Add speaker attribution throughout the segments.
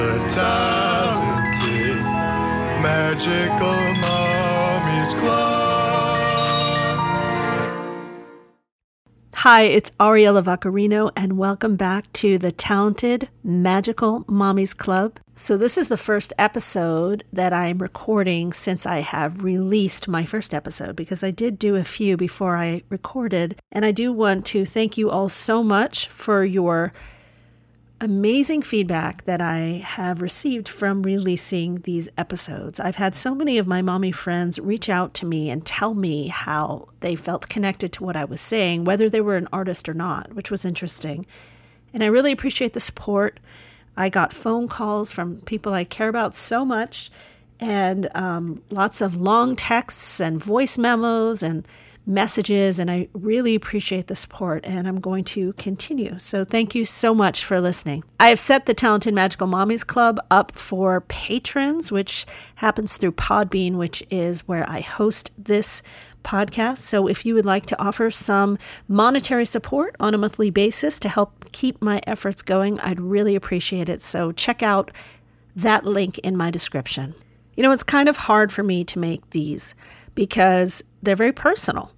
Speaker 1: the talented Magical Mommies Club.
Speaker 2: Hi, it's Ariella Vaccarino, and welcome back to the Talented Magical Mommies Club. So, this is the first episode that I'm recording since I have released my first episode because I did do a few before I recorded. And I do want to thank you all so much for your amazing feedback that I have received from releasing these episodes. I've had so many of my mommy friends reach out to me and tell me how they felt connected to what I was saying, whether they were an artist or not, which was interesting. And I really appreciate the support. I got phone calls from people I care about so much, and um, lots of long texts and voice memos and messages, and I really appreciate the support, and I'm going to continue. So, thank you so much for listening. I have set the Talented Magical Mommies Club up for patrons, which happens through Podbean, which is where I host this podcast. So, if you would like to offer some monetary support on a monthly basis to help keep my efforts going, I'd really appreciate it. So, check out that link in my description. You know, it's kind of hard for me to make these because they're very personal.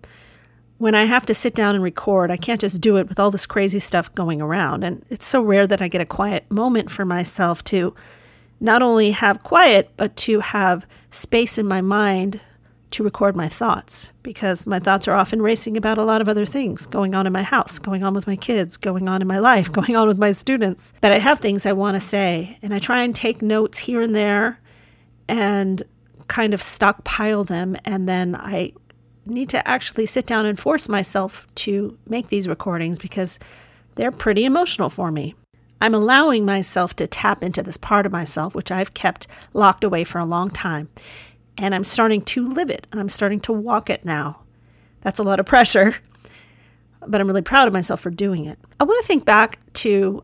Speaker 2: When I have to sit down and record, I can't just do it with all this crazy stuff going around. And it's so rare that I get a quiet moment for myself to not only have quiet, but to have space in my mind to record my thoughts because my thoughts are often racing about a lot of other things going on in my house, going on with my kids, going on in my life, going on with my students. But I have things I want to say, and I try and take notes here and there and kind of stockpile them. And then I need to actually sit down and force myself to make these recordings because they're pretty emotional for me. I'm allowing myself to tap into this part of myself, which I've kept locked away for a long time. And I'm starting to live it. I'm starting to walk it now. That's a lot of pressure, but I'm really proud of myself for doing it. I want to think back to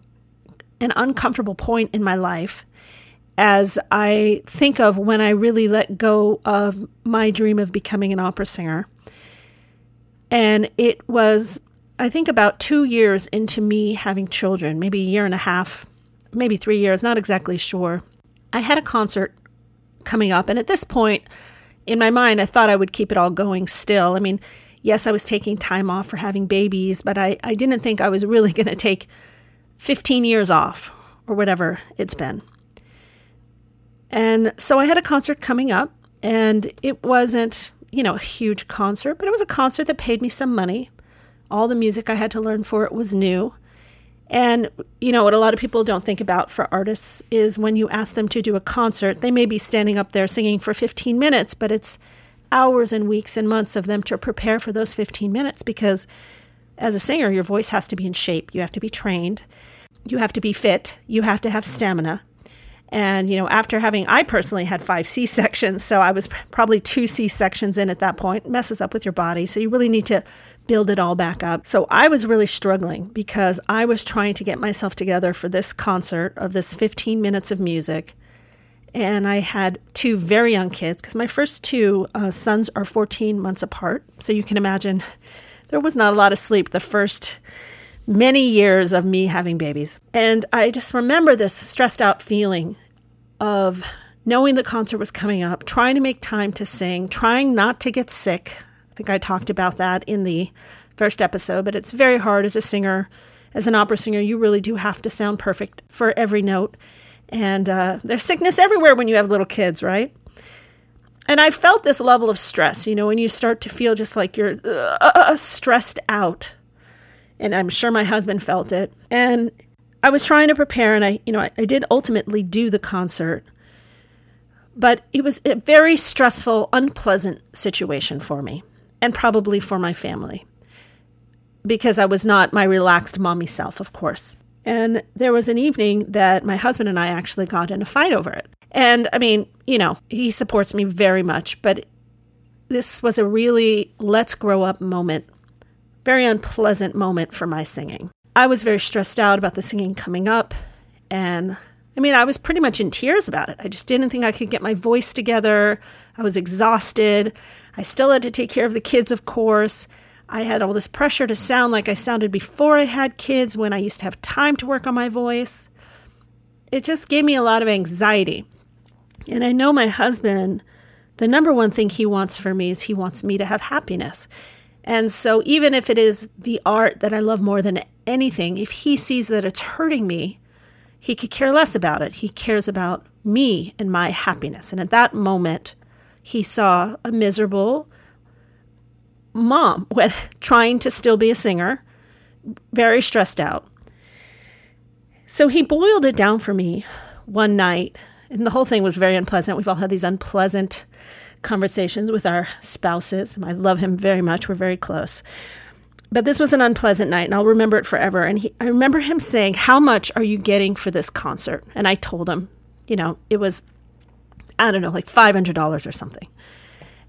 Speaker 2: an uncomfortable point in my life as I think of when I really let go of my dream of becoming an opera singer. And it was, I think, about two years into me having children, maybe a year and a half, maybe three years, not exactly sure. I had a concert coming up. And at this point, in my mind, I thought I would keep it all going still. I mean, yes, I was taking time off for having babies, but I, I didn't think I was really going to take 15 years off or whatever it's been. And so I had a concert coming up, and it wasn't, you know, a huge concert, but it was a concert that paid me some money. All the music I had to learn for it was new. And, you know, what a lot of people don't think about for artists is when you ask them to do a concert, they may be standing up there singing for 15 minutes, but it's hours and weeks and months of them to prepare for those 15 minutes because as a singer, your voice has to be in shape. You have to be trained. You have to be fit. You have to have stamina. And, you know, after having, I personally had five C sections, so I was probably two C sections in at that point, it messes up with your body. So you really need to build it all back up. So I was really struggling because I was trying to get myself together for this concert of this 15 minutes of music. And I had two very young kids because my first two uh, sons are 14 months apart. So you can imagine there was not a lot of sleep the first many years of me having babies. And I just remember this stressed out feeling of knowing the concert was coming up, trying to make time to sing, trying not to get sick. I think I talked about that in the first episode, but it's very hard as a singer, as an opera singer. You really do have to sound perfect for every note. And uh, there's sickness everywhere when you have little kids, right? And I felt this level of stress, you know, when you start to feel just like you're uh, stressed out and I'm sure my husband felt it. And I was trying to prepare, and I, you know, I, I did ultimately do the concert, but it was a very stressful, unpleasant situation for me, and probably for my family, because I was not my relaxed mommy self, of course. And there was an evening that my husband and I actually got in a fight over it. And I mean, you know, he supports me very much, but this was a really let's grow up moment very unpleasant moment for my singing. I was very stressed out about the singing coming up, and I mean, I was pretty much in tears about it. I just didn't think I could get my voice together. I was exhausted. I still had to take care of the kids, of course. I had all this pressure to sound like I sounded before I had kids when I used to have time to work on my voice. it just gave me a lot of anxiety. And I know my husband, the number one thing he wants for me is he wants me to have happiness. And so, even if it is the art that I love more than anything, if he sees that it's hurting me, he could care less about it. He cares about me and my happiness. And at that moment, he saw a miserable mom with trying to still be a singer, very stressed out. So he boiled it down for me one night, and the whole thing was very unpleasant. We've all had these unpleasant conversations with our spouses. I love him very much. We're very close. But this was an unpleasant night, and I'll remember it forever. And he, I remember him saying, How much are you getting for this concert? And I told him, you know, it was, I don't know, like $500 or something.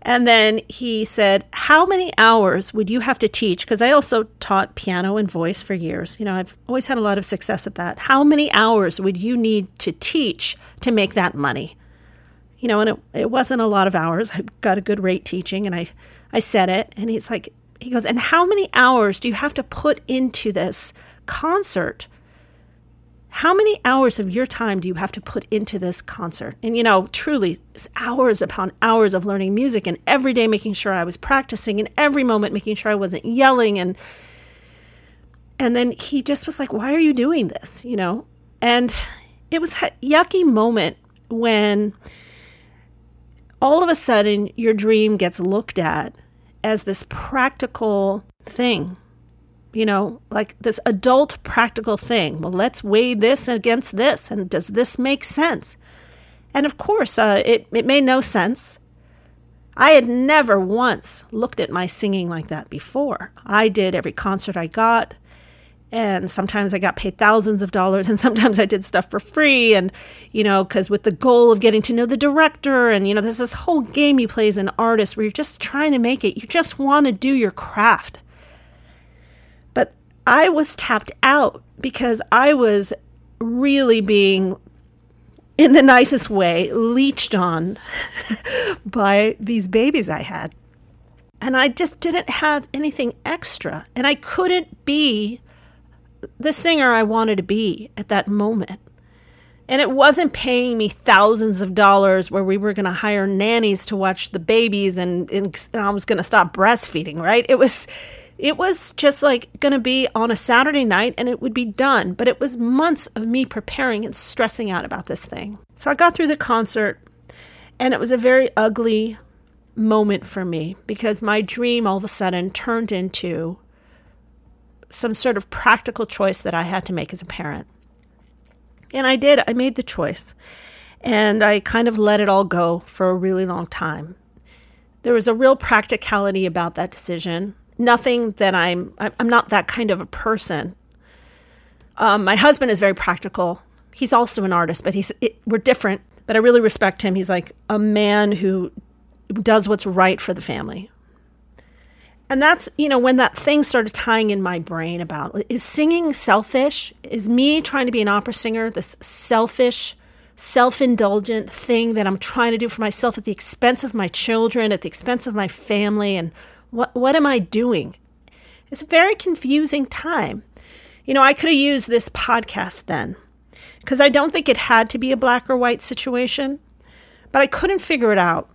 Speaker 2: And then he said, How many hours would you have to teach? Because I also taught piano and voice for years. You know, I've always had a lot of success at that. How many hours would you need to teach to make that money? You know, and it, it wasn't a lot of hours. I got a good rate teaching and I, I said it. And he's like, He goes, And how many hours do you have to put into this concert? how many hours of your time do you have to put into this concert? And you know, truly, hours upon hours of learning music and every day making sure I was practicing and every moment making sure I wasn't yelling and and then he just was like, "Why are you doing this?" you know? And it was a yucky moment when all of a sudden your dream gets looked at as this practical thing you know, like this adult practical thing. Well, let's weigh this against this, and does this make sense? And of course, uh, it, it made no sense. I had never once looked at my singing like that before. I did every concert I got, and sometimes I got paid thousands of dollars, and sometimes I did stuff for free. And, you know, because with the goal of getting to know the director, and, you know, there's this whole game you play as an artist where you're just trying to make it. You just want to do your craft. But I was tapped out because I was really being, in the nicest way, leached on by these babies I had. And I just didn't have anything extra. And I couldn't be the singer I wanted to be at that moment. And it wasn't paying me thousands of dollars where we were going to hire nannies to watch the babies and, and I was going to stop breastfeeding, right? It was it was just like going to be on a Saturday night and it would be done, but it was months of me preparing and stressing out about this thing. So I got through the concert and it was a very ugly moment for me because my dream all of a sudden turned into some sort of practical choice that I had to make as a parent. And I did, I made the choice. And I kind of let it all go for a really long time. There was a real practicality about that decision nothing that I'm I'm not that kind of a person. Um, my husband is very practical. He's also an artist, but he's it, we're different. But I really respect him. He's like a man who does what's right for the family. And that's, you know, when that thing started tying in my brain about is singing selfish? Is me trying to be an opera singer this selfish, self indulgent thing that I'm trying to do for myself at the expense of my children, at the expense of my family, and what, what am I doing? It's a very confusing time. You know, I could have used this podcast then because I don't think it had to be a black or white situation, but I couldn't figure it out.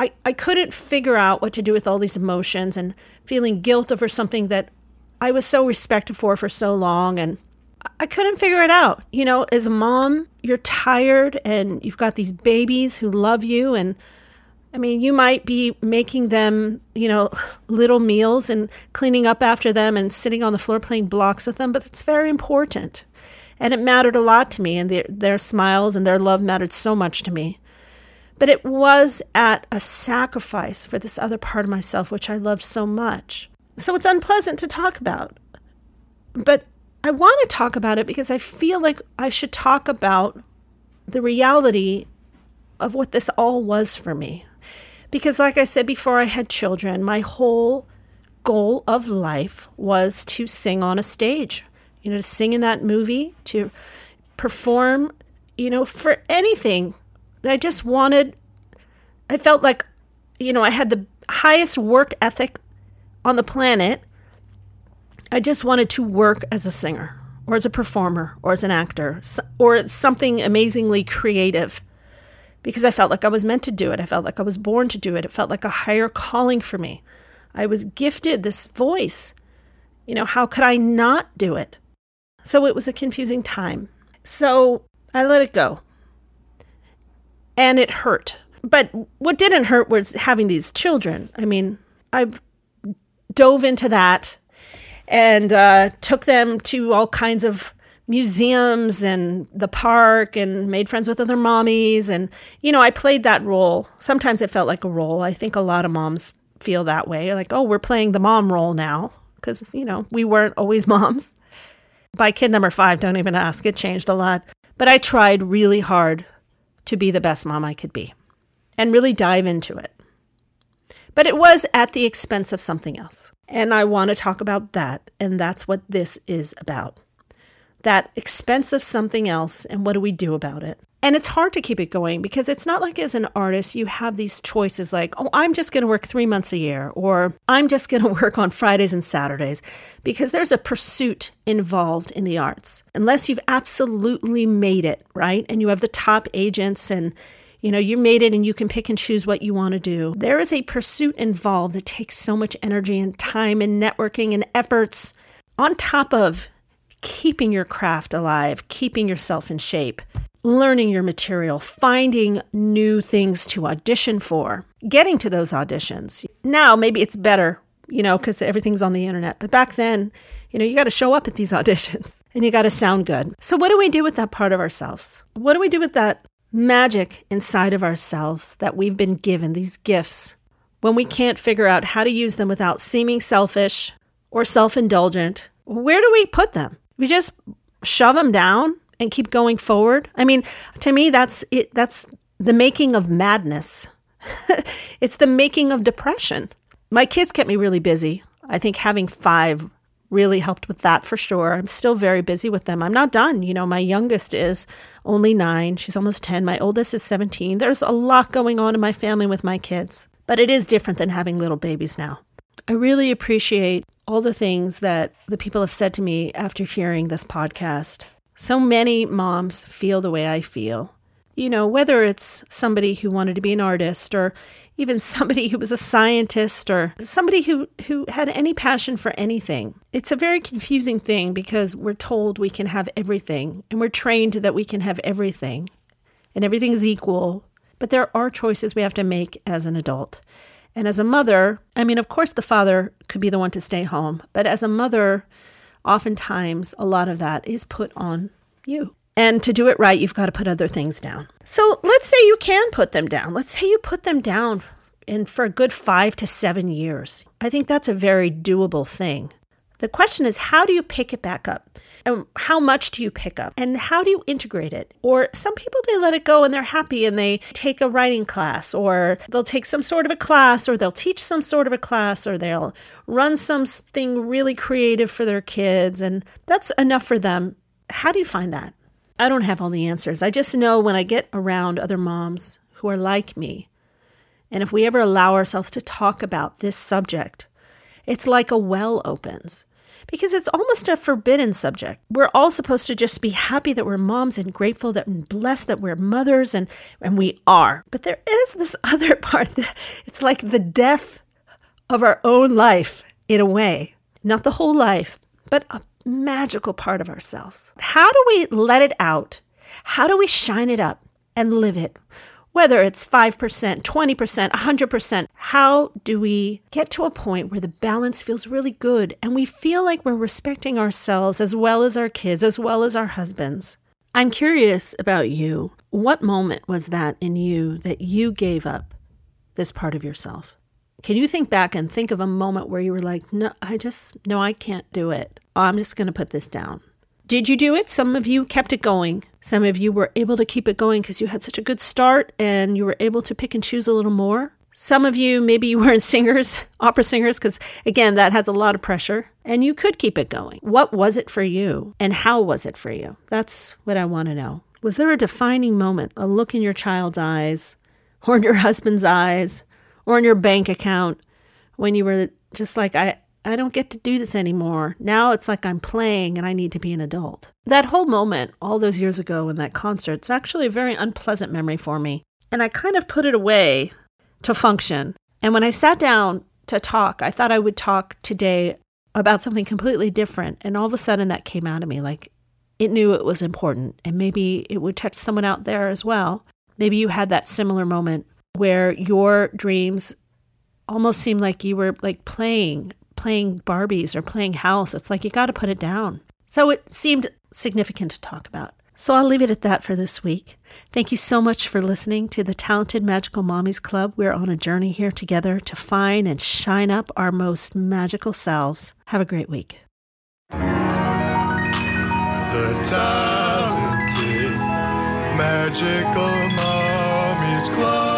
Speaker 2: I, I couldn't figure out what to do with all these emotions and feeling guilt over something that I was so respected for for so long. And I couldn't figure it out. You know, as a mom, you're tired and you've got these babies who love you and I mean, you might be making them, you know, little meals and cleaning up after them and sitting on the floor playing blocks with them, but it's very important. And it mattered a lot to me, and their, their smiles and their love mattered so much to me. But it was at a sacrifice for this other part of myself, which I loved so much. So it's unpleasant to talk about. But I want to talk about it because I feel like I should talk about the reality of what this all was for me. Because, like I said before, I had children. My whole goal of life was to sing on a stage, you know, to sing in that movie, to perform, you know, for anything. I just wanted, I felt like, you know, I had the highest work ethic on the planet. I just wanted to work as a singer or as a performer or as an actor or something amazingly creative because I felt like I was meant to do it. I felt like I was born to do it. It felt like a higher calling for me. I was gifted this voice. You know, how could I not do it? So it was a confusing time. So I let it go. And it hurt. But what didn't hurt was having these children. I mean, I dove into that and uh, took them to all kinds of museums and the park and made friends with other mommies. And, you know, I played that role. Sometimes it felt like a role. I think a lot of moms feel that way like, oh, we're playing the mom role now because, you know, we weren't always moms. By kid number five, don't even ask, it changed a lot. But I tried really hard to be the best mom I could be and really dive into it. But it was at the expense of something else. And I want to talk about that. And that's what this is about that expense of something else and what do we do about it? And it's hard to keep it going because it's not like as an artist, you have these choices like, oh, I'm just going to work three months a year, or I'm just going to work on Fridays and Saturdays, because there's a pursuit involved in the arts. Unless you've absolutely made it, right? And you have the top agents and you know, you made it and you can pick and choose what you want to do. There is a pursuit involved that takes so much energy and time and networking and efforts on top of keeping your craft alive, keeping yourself in shape, learning your material, finding new things to audition for, getting to those auditions. Now, maybe it's better, you know, because everything's on the internet. But back then, you know, you got to show up at these auditions and you got to sound good. So, what do we do with that part of ourselves? What do we do with that magic inside of ourselves that we've been given, these gifts, when we can't figure out how to use them without seeming selfish or self indulgent? Where do we put them? We just shove them down and keep going forward. I mean, to me, that's it. That's the making of madness. it's the making of depression. My kids kept me really busy. I think having five really helped with that for sure. I'm still very busy with them. I'm not done. You know, my youngest is only nine, she's almost 10. My oldest is 17. There's a lot going on in my family with my kids, but it is different than having little babies now. I really appreciate all the things that the people have said to me after hearing this podcast. So many moms feel the way I feel. You know, whether it's somebody who wanted to be an artist or even somebody who was a scientist or somebody who, who had any passion for anything. It's a very confusing thing because we're told we can have everything and we're trained that we can have everything and everything is equal. But there are choices we have to make as an adult. And as a mother, I mean, of course, the father could be the one to stay home, but as a mother, oftentimes a lot of that is put on you. And to do it right, you've got to put other things down. So let's say you can put them down. Let's say you put them down in for a good five to seven years. I think that's a very doable thing. The question is, how do you pick it back up? And how much do you pick up? And how do you integrate it? Or some people, they let it go and they're happy and they take a writing class, or they'll take some sort of a class, or they'll teach some sort of a class, or they'll run something really creative for their kids. And that's enough for them. How do you find that? I don't have all the answers. I just know when I get around other moms who are like me, and if we ever allow ourselves to talk about this subject, it's like a well opens because it's almost a forbidden subject. We're all supposed to just be happy that we're moms and grateful that and blessed that we're mothers and and we are. But there is this other part that it's like the death of our own life in a way. Not the whole life, but a magical part of ourselves. How do we let it out? How do we shine it up and live it whether it's 5%, 20%, 100%, how do we get to a point where the balance feels really good and we feel like we're respecting ourselves as well as our kids, as well as our husbands? I'm curious about you. What moment was that in you that you gave up this part of yourself? Can you think back and think of a moment where you were like, no, I just, no, I can't do it. I'm just going to put this down. Did you do it? Some of you kept it going. Some of you were able to keep it going because you had such a good start and you were able to pick and choose a little more. Some of you, maybe you weren't singers, opera singers, because again, that has a lot of pressure, and you could keep it going. What was it for you, and how was it for you? That's what I want to know. Was there a defining moment, a look in your child's eyes, or in your husband's eyes, or in your bank account when you were just like, I, I don't get to do this anymore. Now it's like I'm playing and I need to be an adult. That whole moment, all those years ago in that concert, it's actually a very unpleasant memory for me. And I kind of put it away to function. And when I sat down to talk, I thought I would talk today about something completely different. And all of a sudden that came out of me like it knew it was important. And maybe it would touch someone out there as well. Maybe you had that similar moment where your dreams almost seemed like you were like playing playing Barbies or playing house. It's like you got to put it down. So it seemed significant to talk about. So I'll leave it at that for this week. Thank you so much for listening to the Talented Magical Mommies Club. We're on a journey here together to find and shine up our most magical selves. Have a great week.
Speaker 1: The Talented Magical Mommies Club.